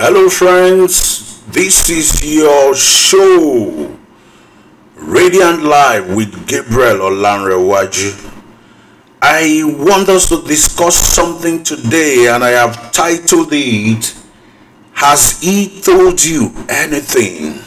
Hello, friends. This is your show, Radiant Live with Gabriel Olanrewaju. I want us to discuss something today, and I have titled it Has He Told You Anything?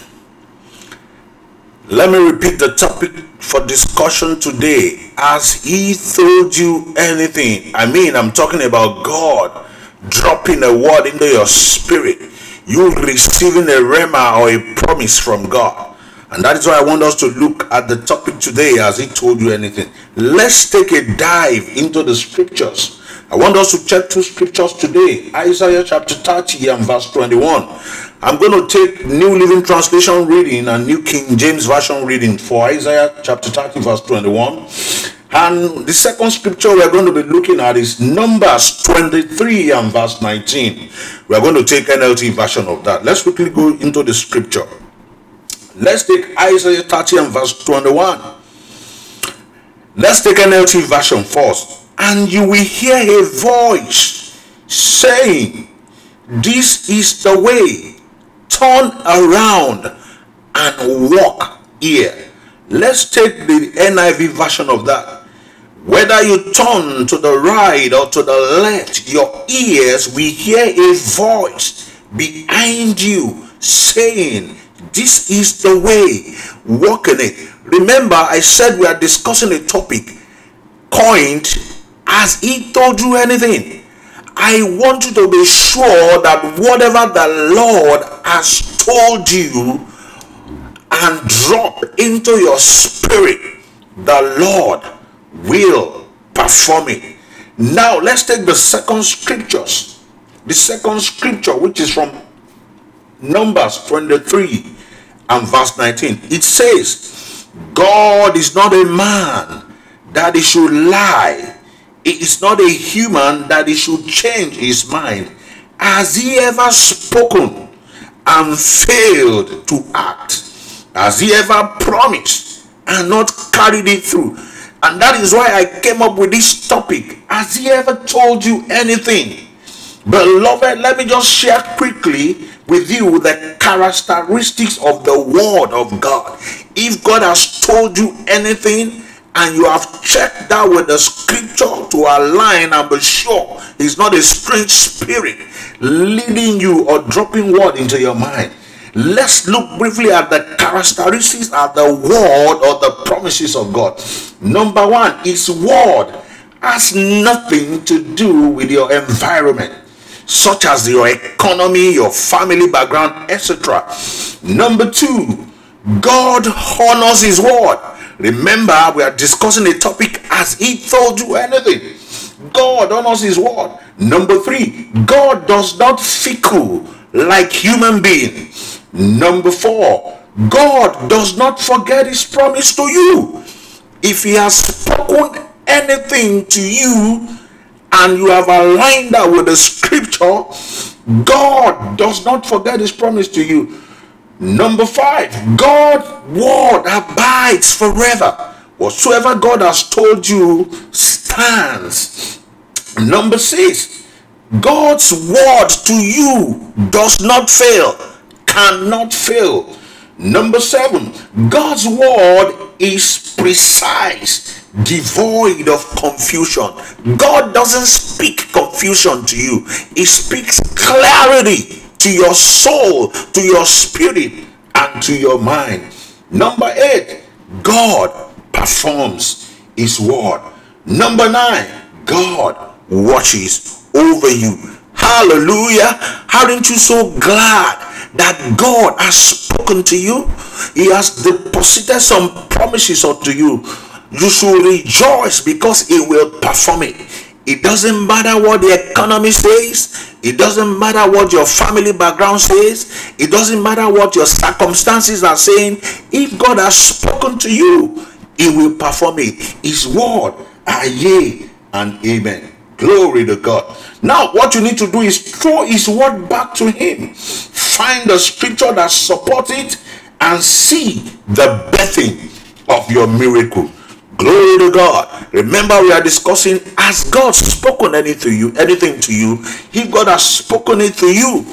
Let me repeat the topic for discussion today. Has He told you anything? I mean, I'm talking about God dropping a word into your spirit, you receiving a rhema or a promise from God. And that is why I want us to look at the topic today as He told you anything. Let's take a dive into the scriptures. I want us to check two scriptures today Isaiah chapter 30 and verse 21. I'm going to take New Living Translation reading and New King James Version reading for Isaiah chapter 30, verse 21. And the second scripture we're going to be looking at is Numbers 23 and verse 19. We're going to take NLT version of that. Let's quickly go into the scripture. Let's take Isaiah 30 and verse 21. Let's take NLT version first. And you will hear a voice saying, This is the way turn around and walk here. Let's take the NIV version of that. Whether you turn to the right or to the left, your ears will hear a voice behind you saying, This is the way, walk in it. Remember, I said we are discussing a topic coined as he told you anything. I want you to be sure that whatever the Lord has told you and drop into your spirit, the Lord will perform it. Now, let's take the second scriptures. The second scripture, which is from Numbers 23 and verse 19. It says, God is not a man that he should lie he is not a human that he should change his mind. Has he ever spoken and failed to act? Has he ever promised and not carried it through? And that is why I came up with this topic. Has he ever told you anything? Beloved, let me just share quickly with you the characteristics of the Word of God. If God has told you anything, and you have checked that with the scripture to align and be sure it's not a strange spirit leading you or dropping word into your mind. Let's look briefly at the characteristics of the word or the promises of God. Number one, His word has nothing to do with your environment, such as your economy, your family background, etc. Number two, God honors His word Remember, we are discussing a topic as He told you anything. God honors His word. Number three, God does not fickle like human beings. Number four, God does not forget His promise to you. If He has spoken anything to you and you have aligned that with the scripture, God does not forget His promise to you. Number five, God's word abides forever. Whatsoever God has told you stands. Number six, God's word to you does not fail, cannot fail. Number seven, God's word is precise, devoid of confusion. God doesn't speak confusion to you, He speaks clarity to your soul, to your spirit, and to your mind. Number eight, God performs His word. Number nine, God watches over you. Hallelujah. Aren't you so glad that God has spoken to you? He has deposited some promises unto you. You should rejoice because He will perform it. It doesn't matter what the economy says. It doesn't matter what your family background says. It doesn't matter what your circumstances are saying. If God has spoken to you, He will perform it. His word are yea and amen. Glory to God. Now, what you need to do is throw His word back to Him. Find the scripture that supports it and see the birthing of your miracle. Glory to God. Remember, we are discussing has God spoken anything to you, anything to you? If God has spoken it to you,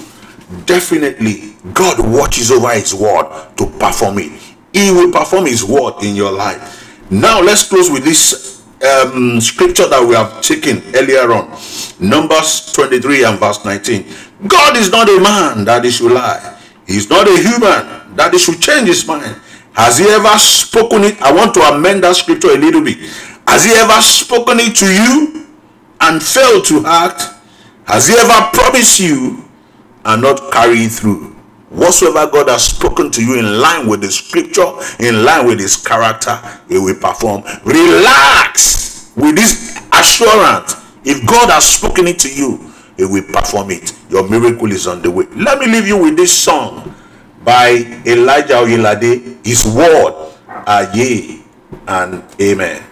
definitely God watches over his word to perform it. He will perform his word in your life. Now let's close with this um, scripture that we have taken earlier on. Numbers 23 and verse 19. God is not a man that he should lie. He's not a human that he should change his mind. Has he ever spoken it? I want to amend that scripture a little bit. Has he ever spoken it to you and failed to act? Has he ever promised you and not carried through? Whatsoever God has spoken to you in line with the scripture, in line with his character, he will perform. Relax with this assurance. If God has spoken it to you, he will perform it. Your miracle is on the way. Let me leave you with this song by Elijah Oyelade. His word are yea and amen.